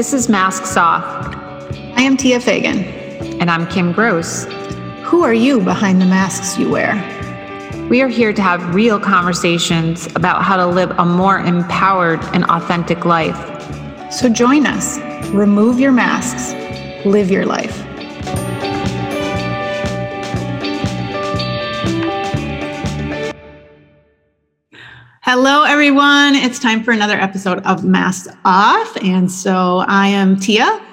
This is Masks Off. I am Tia Fagan. And I'm Kim Gross. Who are you behind the masks you wear? We are here to have real conversations about how to live a more empowered and authentic life. So join us. Remove your masks. Live your life. Hello, everyone. It's time for another episode of Masks Off. And so I am Tia.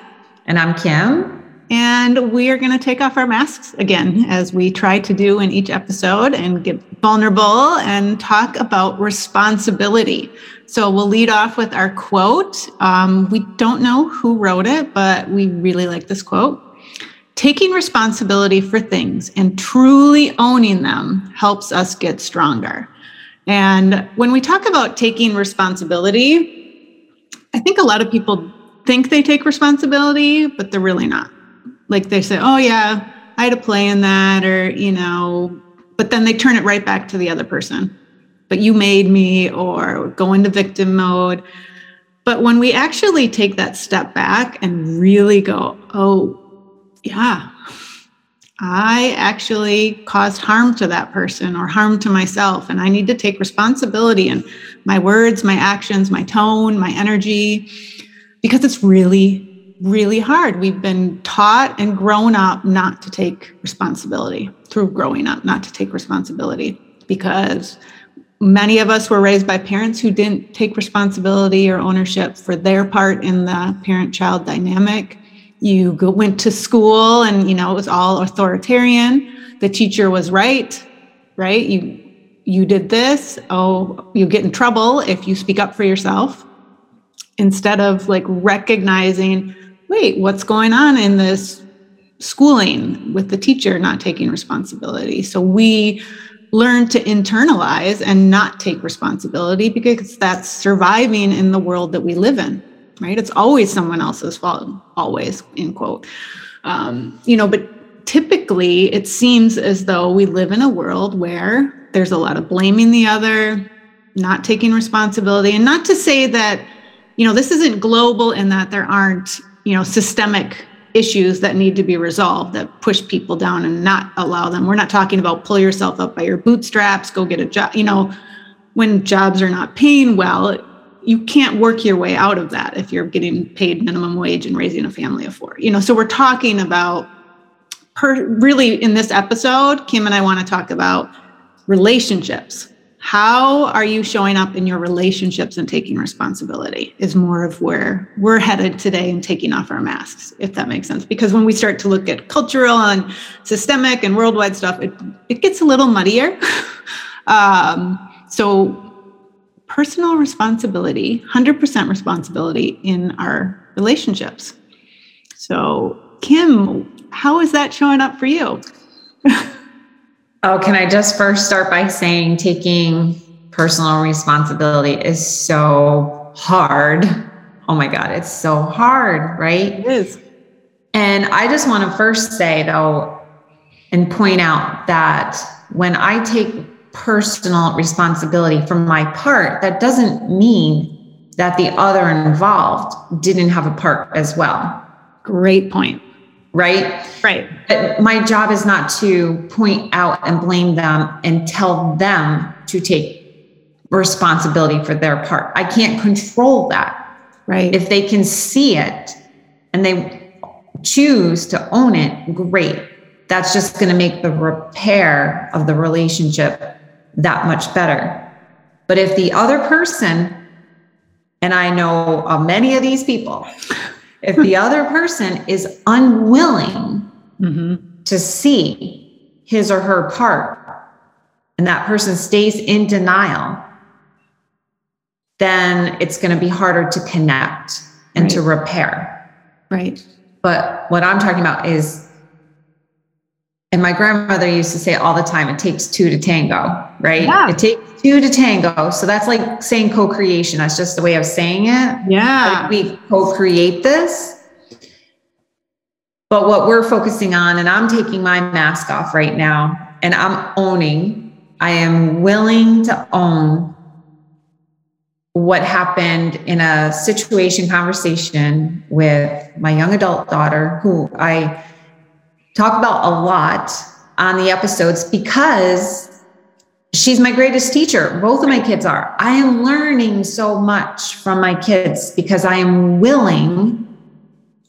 And I'm Kim. And we are going to take off our masks again, as we try to do in each episode, and get vulnerable and talk about responsibility. So we'll lead off with our quote. Um, we don't know who wrote it, but we really like this quote. Taking responsibility for things and truly owning them helps us get stronger. And when we talk about taking responsibility, I think a lot of people think they take responsibility, but they're really not. Like they say, oh, yeah, I had a play in that, or, you know, but then they turn it right back to the other person. But you made me, or go into victim mode. But when we actually take that step back and really go, oh, yeah, I actually caused harm to that person or harm to myself. And I need to take responsibility in my words, my actions, my tone, my energy, because it's really, really hard. We've been taught and grown up not to take responsibility through growing up, not to take responsibility because many of us were raised by parents who didn't take responsibility or ownership for their part in the parent child dynamic you go, went to school and you know it was all authoritarian. The teacher was right right? You you did this. Oh you get in trouble if you speak up for yourself. Instead of like recognizing wait what's going on in this schooling with the teacher not taking responsibility? So we learn to internalize and not take responsibility because that's surviving in the world that we live in right? It's always someone else's fault, always, in quote. Um, you know, but typically it seems as though we live in a world where there's a lot of blaming the other, not taking responsibility. And not to say that, you know, this isn't global in that there aren't, you know, systemic issues that need to be resolved that push people down and not allow them. We're not talking about pull yourself up by your bootstraps, go get a job, you know, when jobs are not paying well, you can't work your way out of that if you're getting paid minimum wage and raising a family of four you know? So we're talking about per, really in this episode kim and i want to talk about relationships. How are you showing up in your relationships and taking responsibility is more of where we're headed today and taking off our masks if that makes sense. Because when we start to look at cultural and systemic and worldwide stuff it, it gets a little muddier. Um, so personal responsibility, 100% responsibility in our relationships. So, Kim, how is that showing up for you? oh, can I just first start by saying taking personal responsibility is so hard. Oh my God, it's so hard, right? It is. And I just want to first say, though, and point out that when I take personal responsibility for my part, that doesn't mean that the other involved didn't have a part as well. Great point. Right? Right. But my job is not to point out and blame them and tell them to take responsibility for their part. I can't control that. Right. If they can see it and they choose to own it, great. That's just going to make the repair of the relationship that much better. But if the other person, and I know of many of these people, if the other person is unwilling mm-hmm. to see his or her part, and that person stays in denial, then it's going to be harder to connect and right. to repair. Right. But what I'm talking about is and my grandmother used to say all the time it takes two to tango right? Yeah. it takes two to tango. So that's like saying co-creation. That's just the way of saying it. Yeah. Like we co-create this. But what we're focusing on and i'm taking my mask off right now and i'm owning i am willing to own what happened in a situation conversation with my young adult daughter, who I talk about a lot on the episodes because she's my greatest teacher. Both of my kids are. I am learning so much from my kids because I am willing,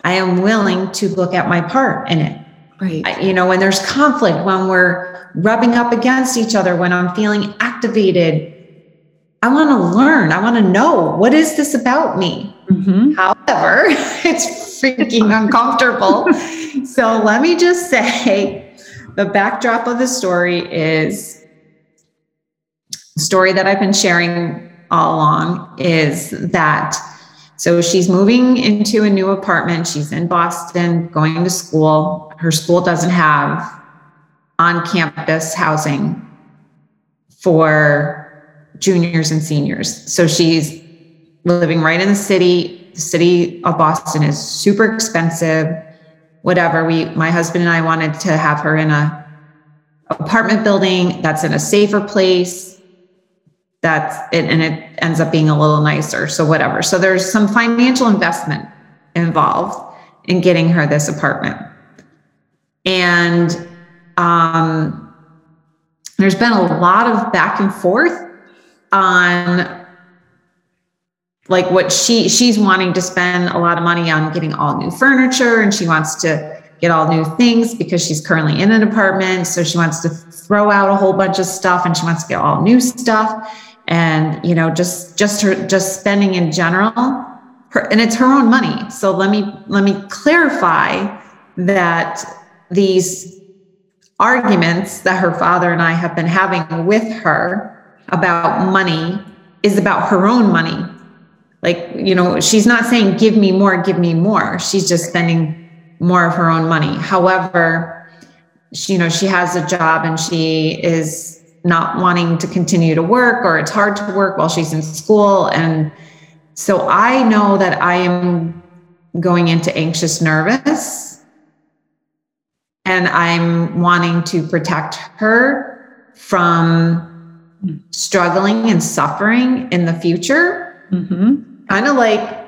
I am willing to look at my part in it. Right. I- You know, when there's conflict, when we're rubbing up against each other, when I'm feeling activated, I want to learn. I want to know what is this about me? Mhm. However, it's freaking uncomfortable. So let me just say the backdrop of the story is the story that I've been sharing all along is that so she's moving into a new apartment. She's in Boston going to school. Her school doesn't have on campus housing for juniors and seniors. So she's living right in the city. The city of Boston is super expensive. Whatever. We my husband and I wanted to have her in a apartment building that's in a safer place. That's it, and it ends up being a little nicer. So whatever. So there's some financial investment involved in getting her this apartment. And um, there's been a lot of back and forth on like what she she's wanting to spend a lot of money on getting all new furniture and she wants to get all new things because she's currently in an apartment. So she wants to throw out a whole bunch of stuff and she wants to get all new stuff. And you know just just her just spending in general her and it's her own money. So let me let me clarify that these arguments that her father and I have been having with her about money is about her own money. Like, you know, she's not saying, give me more, give me more. She's just spending more of her own money. However, she, you know, she has a job and she is not wanting to continue to work or it's hard to work while she's in school. And so I know that I am going into anxious, nervous, and I'm wanting to protect her from hmm. struggling and suffering in the future. Mhm. Kind of like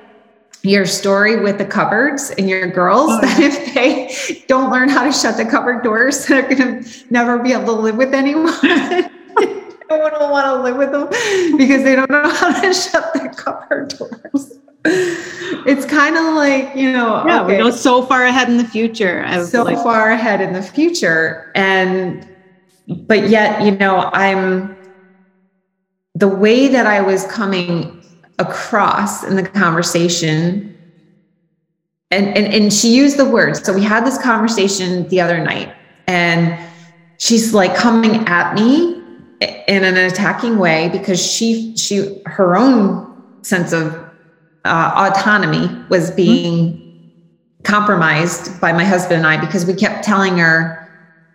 your story with the cupboards and your girls Oh, that if they don't learn how to shut the cupboard doors, they're going to never be able to live with anyone. no one will want to live with them because they don't know how to shut the cupboard doors. It's kind of like, you know, Yeah, we go so far ahead in the future. So like, far ahead in the future and but yet you know i'm the way that i was coming across in the conversation. And and, and she used the words. So we had this conversation the other night and she's like coming at me in an attacking way because she she her own sense of uh, autonomy was being compromised by my husband and I because we kept telling her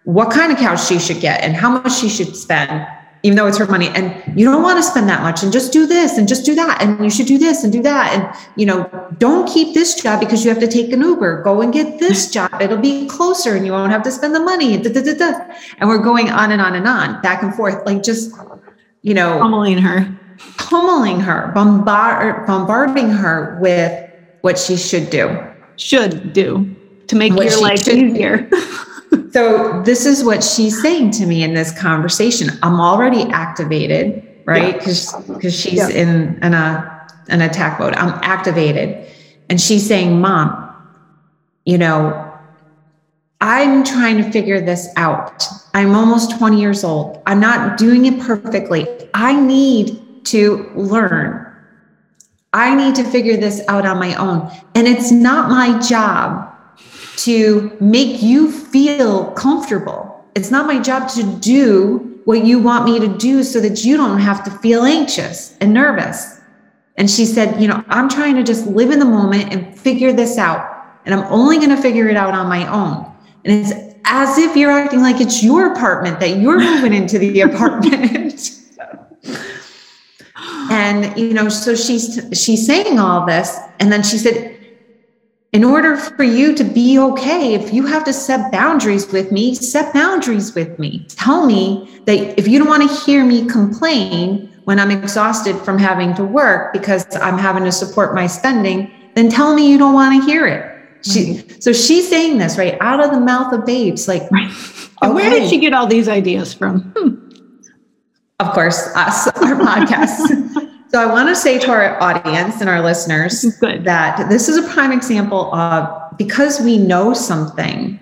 what kind of couch she should get and how much she should spend, even though it's her money. And you don't want to spend that much and just do this and just do that. And you should do this and do that. And, you know, don't keep this job because you have to take an Uber. Go and get this mm-hmm. job. It'll be closer and you won't have to spend the money. Da, da, da, da. And we're going on and on and on, back and forth, like just, you know, pummeling her. pummeling her, bombard, bombarding her with what she should do. Should do to make What your life easier. So this is what she's saying to me in this conversation. I'm already activated, right? Because because she's Yeah. in in a an attack mode. I'm activated, and she's saying, "Mom, you know, I'm trying to figure this out. I'm almost 20 years old. I'm not doing it perfectly. I need to learn. I need to figure this out on my own. And it's not my job to make you feel comfortable. It's not my job to do what you want me to do so that you don't have to feel anxious and nervous. And she said, You know, I'm trying to just live in the moment and figure this out. And I'm only going to figure it out on my own. And it's as if you're acting like it's your apartment that you're moving into the apartment. and you know so she's she's saying all this and then she said in order for you to be okay if you have to set boundaries with me set boundaries with me tell me that if you don't want to hear me complain when I'm exhausted from having to work because I'm having to support my spending, then tell me you don't want to hear it. She, so she's saying this right out of the mouth of babes, like, right. okay. where did she get all these ideas from? Hmm. Of course, us, our podcast. So I want to say to our audience and our listeners Good. that this is a prime example of because we know something,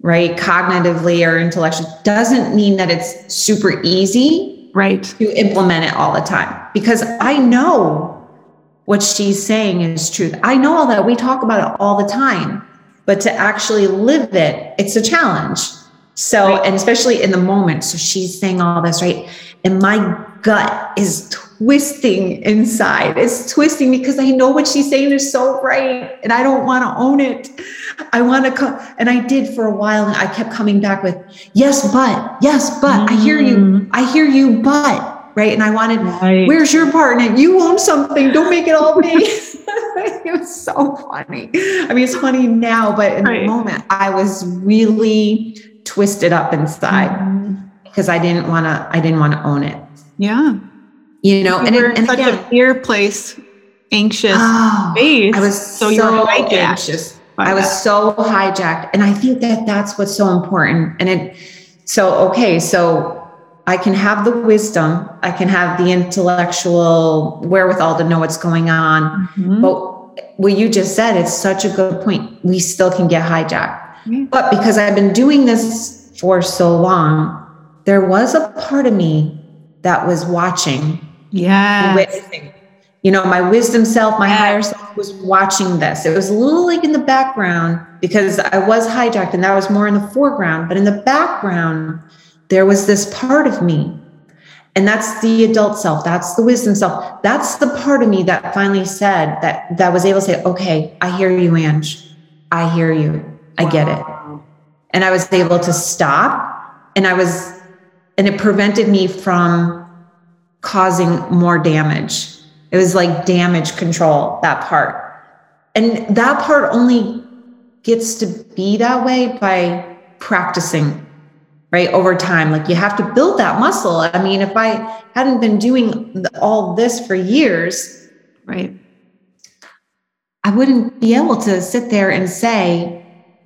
right, cognitively or intellectually, doesn't mean that it's super easy, right, to implement it all the time. Because I know what she's saying is truth. I know all that. We talk about it all the time, but to actually live it, it's a challenge. So, right. and especially in the moment. So she's saying all this, right? And my gut is twisting inside. It's twisting because I know what she's saying is so right and I don't want to own it. I want to come. And I did for a while and I kept coming back with, yes, but, yes, but mm. I hear you. Mm. I hear you, but. Right. And I wanted, right. where's your part in it? You own something. Don't make it all me. it was so funny. I mean, it's funny now, but in right. the moment, I was really twisted up inside mm. because I didn't want to, I didn't want to own it. Yeah you know, and, it, and such again, a fear place, anxious oh, space. I was so, so you're anxious. I was that. so hijacked, and I think that that's what's so important. And it, so okay, so I can have the wisdom, I can have the intellectual wherewithal to know what's going on, mm-hmm. but what you just said, it's such a good point. We still can get hijacked. Mm-hmm. But because I've been doing this for so long, there was a part of me that was watching yeah. Witnessing. You know, my wisdom self, my higher self was watching this. It was a little like in the background because I was hijacked and that was more in the foreground. But in the background, there was this part of me. And that's the adult self. That's the wisdom self. That's the part of me that finally said that that was able to say, okay, I hear you, Ange. I hear you. I get it. And I was able to stop and I was, and it prevented me from causing more damage. It was like damage control, that part. And that part only gets to be that way by practicing, right? Over time. Like you have to build that muscle. I mean, if I hadn't been doing all this for years, right? I wouldn't be able to sit there and say,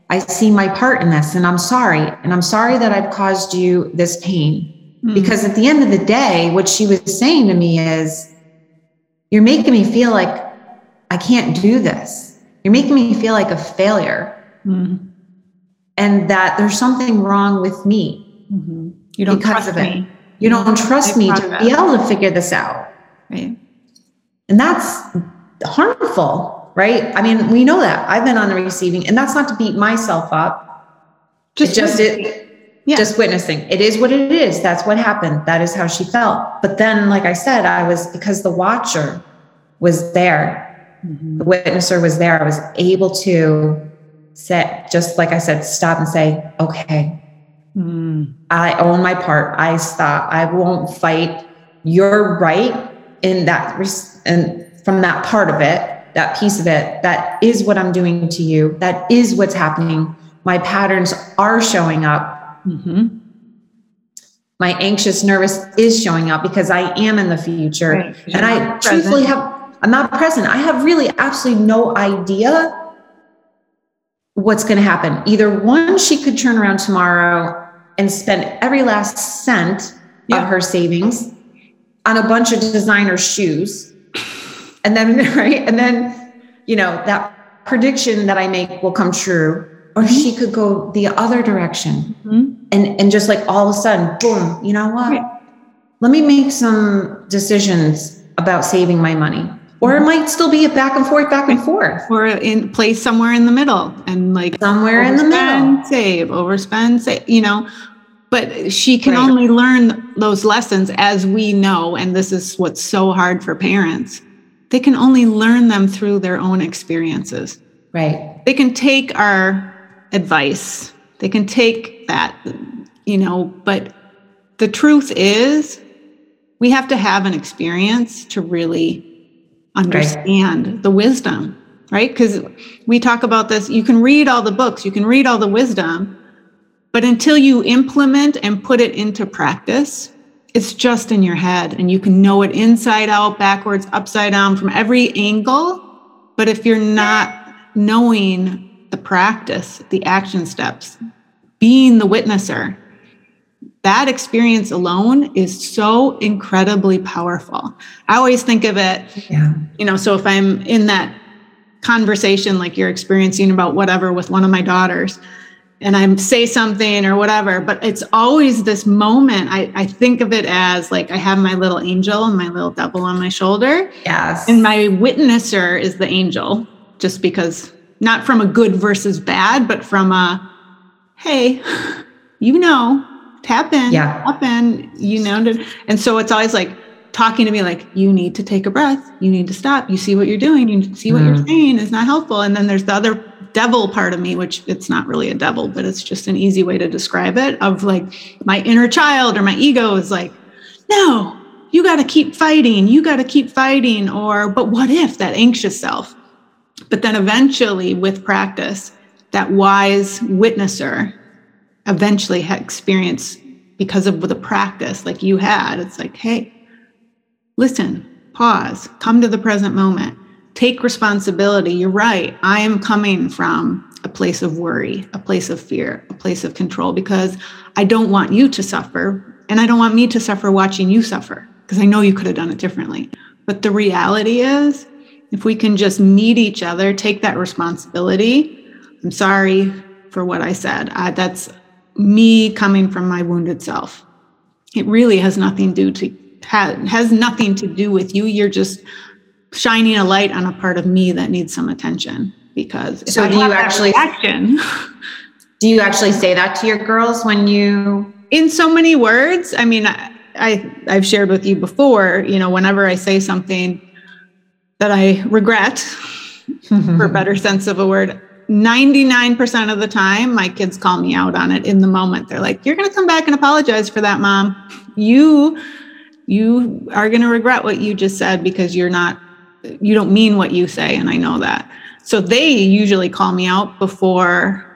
I see my part in this and I'm sorry. And I'm sorry that I've caused you this pain. Mm-hmm. Because at the end of the day, what she was saying to me is, You're making me feel like I can't do this. You're making me feel like a failure. Mm-hmm. And that there's something wrong with me. Mm-hmm. You don't because of it. Me. You don't trust me to be able to figure this out. Right. And that's harmful, right? I mean, we know that. I've been on the receiving, and that's not to beat myself up. Just, it just it, yeah. just witnessing. It is what it is. That's what happened. That is how she felt. But then, like I said, I was because the watcher was there, mm-hmm. the witnesser was there. I was able to say, just like I said, stop and say, okay, mm. I own my part. I stop. I won't fight. You're right in that, and from that part of it, that piece of it, that is what I'm doing to you. That is what's happening. My patterns are showing up Mm-hmm. My anxious, nervous is showing up because I am in the future. Right. And I truthfully have, I'm not present. I have really absolutely no idea what's going to happen. Either one, she could turn around tomorrow and spend every last cent yeah. of her savings on a bunch of designer shoes. And then, right. And then, you know, that prediction that I make will come true or mm-hmm. she could go the other direction mm-hmm. and and just like all of a sudden boom you know what right. let me make some decisions about saving my money or it mm-hmm. might still be a back and forth back and forth or in place somewhere in the middle and like somewhere in the middle save overspend save you know but she can right. only learn those lessons as we know and this is what's so hard for parents they can only learn them through their own experiences right they can take our advice. They can take that, you know, but the truth is we have to have an experience to really understand right. the wisdom, right? Because we talk about this, you can read all the books, you can read all the wisdom, but until you implement and put it into practice, it's just in your head and you can know it inside out, backwards, upside down, from every angle. But if you're not knowing the practice, the action steps, being the witnesser, that experience alone is so incredibly powerful. I always think of it, yeah. you know, so if I'm in that conversation like you're experiencing about whatever with one of my daughters, and I say something or whatever, but it's always this moment. I, I think of it as like I have my little angel and my little devil on my shoulder. Yes. And my witnesser is the angel, just because not from a good versus bad, but from a hey, you know, tap in, yeah. tap in, you know. And so it's always like talking to me like, you need to take a breath, you need to stop, you see what you're doing, you see what mm. you're saying is not helpful. And then there's the other devil part of me, which it's not really a devil, but it's just an easy way to describe it of like my inner child or my ego is like, no, you got to keep fighting, you got to keep fighting. Or, but what if that anxious self? But then eventually, with practice, that wise witnesser eventually had experience because of the practice like you had. It's like, hey, listen, pause, come to the present moment take responsibility. You're right. I am coming from a place of worry, a place of fear, a place of control because I don't want you to suffer and I don't want me to suffer watching you suffer because I know you could have done it differently. But the reality is, if we can just meet each other, take that responsibility. I'm sorry for what I said. I, that's me coming from my wounded self. It really has nothing to do to has nothing to do with you. You're just shining a light on a part of me that needs some attention because so do you actually action do you actually say that to your girls when you in so many words i mean I, I i've shared with you before you know whenever i say something that i regret for a better sense of a word. 99% of the time my kids call me out on it in the moment. They're like you're going to come back and apologize for that mom. You you are going to regret what you just said because you're not you don't mean what you say and i know that. So they usually call me out before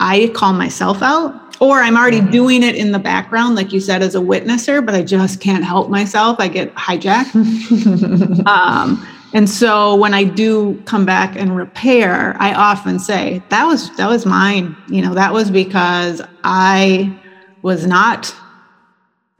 i call myself out or i'm already mm-hmm. doing it in the background like you said as a witnesser but i just can't help myself. I get hijacked. Um, and so when i do come back and repair i often say that was that was mine you know that was because i was not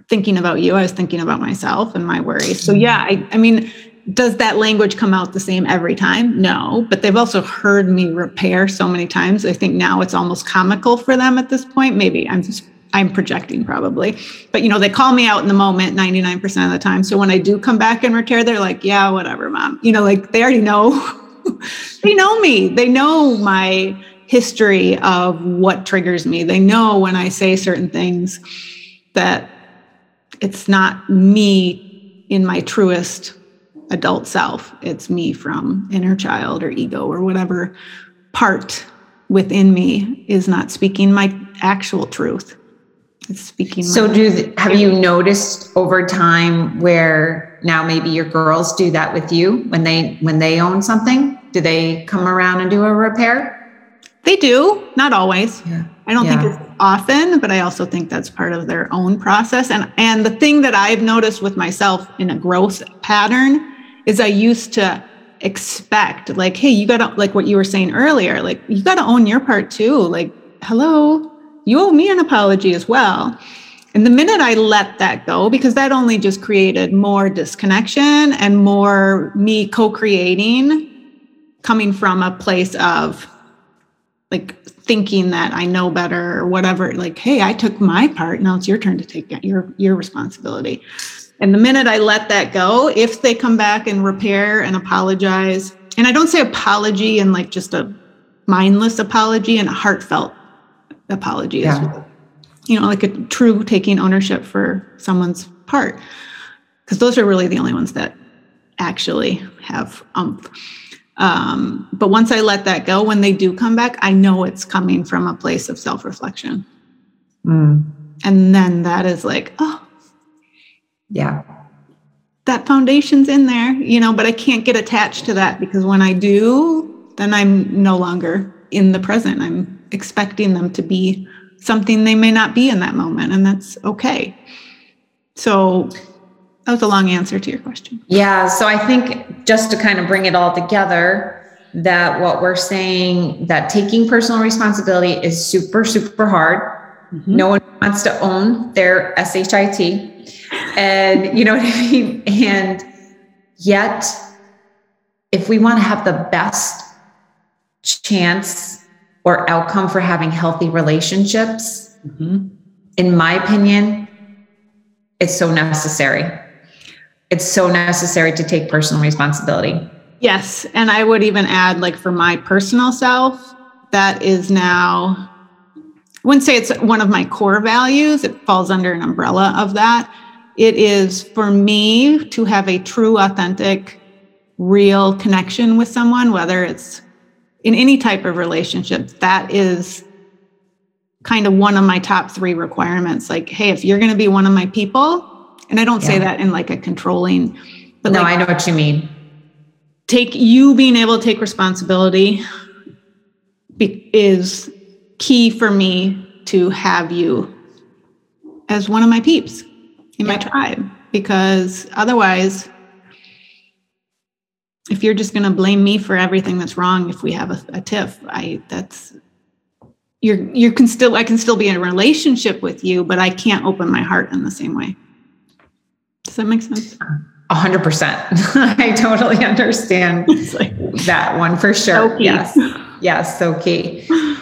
thinking about you i was thinking about myself and my worries so mm-hmm. yeah i, I mean does that language come out the same every time? No, but they've also heard me repair so many times. I think now it's almost comical for them at this point. Maybe I'm just I'm projecting probably. But you know, they call me out in the moment 99% of the time. So when I do come back and repair, they're like, "Yeah, whatever, mom." You know, like they already know. they know me. They know my history of what triggers me. They know when I say certain things that it's not me in my truest adult self. It's me from inner child or ego or whatever part within me is not speaking my actual truth. It's speaking. So, do the, have you noticed over time where now maybe your girls do that with you when they when they own something? Do they come around and do a repair? They do, not always. Yeah. I don't yeah. think it's often, but I also think that's part of their own process. And and the thing that I've noticed with myself in a growth pattern is I used to expect like, hey, you gotta like what you were saying earlier, like you gotta own your part too. Like, hello, you owe me an apology as well. And the minute I let that go, because that only just created more disconnection and more me co-creating coming from a place of like thinking that I know better or whatever, like, hey, I took my part. Now it's your turn to take your your responsibility. And the minute I let that go, if they come back and repair and apologize, and I don't say apology and like just a mindless apology and a heartfelt apology yeah. you know, like a true taking ownership for someone's part. Because those are really the only ones that actually have umph. Um, but once I let that go, when they do come back, I know it's coming from a place of self reflection. Mm. And then that is like, oh, yeah that foundation's in there you know but i can't get attached to that because when i do then i'm no longer in the present i'm expecting them to be something they may not be in that moment and that's okay So that was a long answer to your question. Yeah. So I think just to kind of bring it all together, that what we're saying that taking personal responsibility is super, super hard. Mm-hmm. No one wants to own their SHIT. And you know what I mean? And yet, if we want to have the best chance or outcome for having healthy relationships, mm-hmm. in my opinion, it's so necessary. It's so necessary to take personal responsibility. Yes. And I would even add, like, for my personal self, that is now, I wouldn't say it's one of my core values, it falls under an umbrella of that. It is for me to have a true, authentic, real connection with someone, whether it's in any type of relationship. That is kind of one of my top three requirements. Like, hey, if you're going to be one of my people, and I don't yeah. say that in like a controlling, but no, like, I know what you mean. Take you being able to take responsibility be, is key for me to have you as one of my peeps in yeah. my tribe because otherwise if you're just going to blame me for everything that's wrong if we have a, a tiff i that's you're you can still i can still be in a relationship with you but i can't open my heart in the same way. Does that make sense? A hundred percent. I totally understand like, that one for sure. so yes. Yes so key.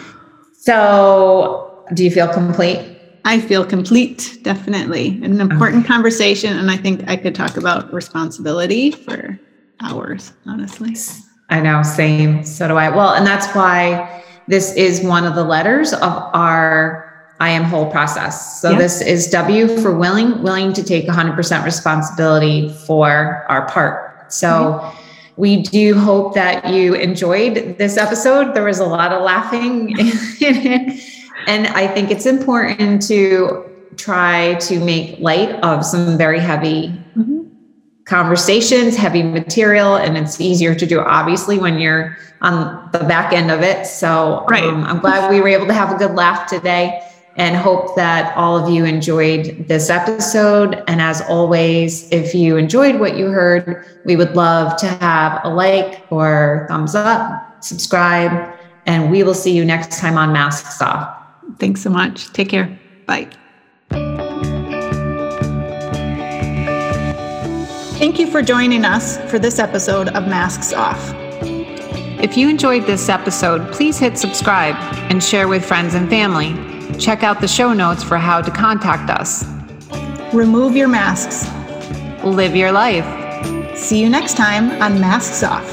So do you feel complete? I feel complete, definitely. An important okay. conversation. And I think I could talk about responsibility for hours, honestly. I know, same. So do I. Well, and that's why this is one of the letters of our I am whole process. So this is W for willing, willing to take 100% responsibility for our part. So we do hope that you enjoyed this episode. There was a lot of laughing in it. And I think it's important to try to make light of some very heavy. Conversations, heavy material, and it's easier to do obviously when you're on the back end of it. So right. um, I'm glad we were able to have a good laugh today and hope that all of you enjoyed this episode. And as always, if you enjoyed what you heard, we would love to have a like or thumbs up, subscribe, and we will see you next time on Masks Off. Thanks so much. Take care. Bye. Thank you for joining us for this episode of Masks Off. If you enjoyed this episode, please hit subscribe and share with friends and family. Check out the show notes for how to contact us. Remove your masks. Live your life. See you next time on Masks Off.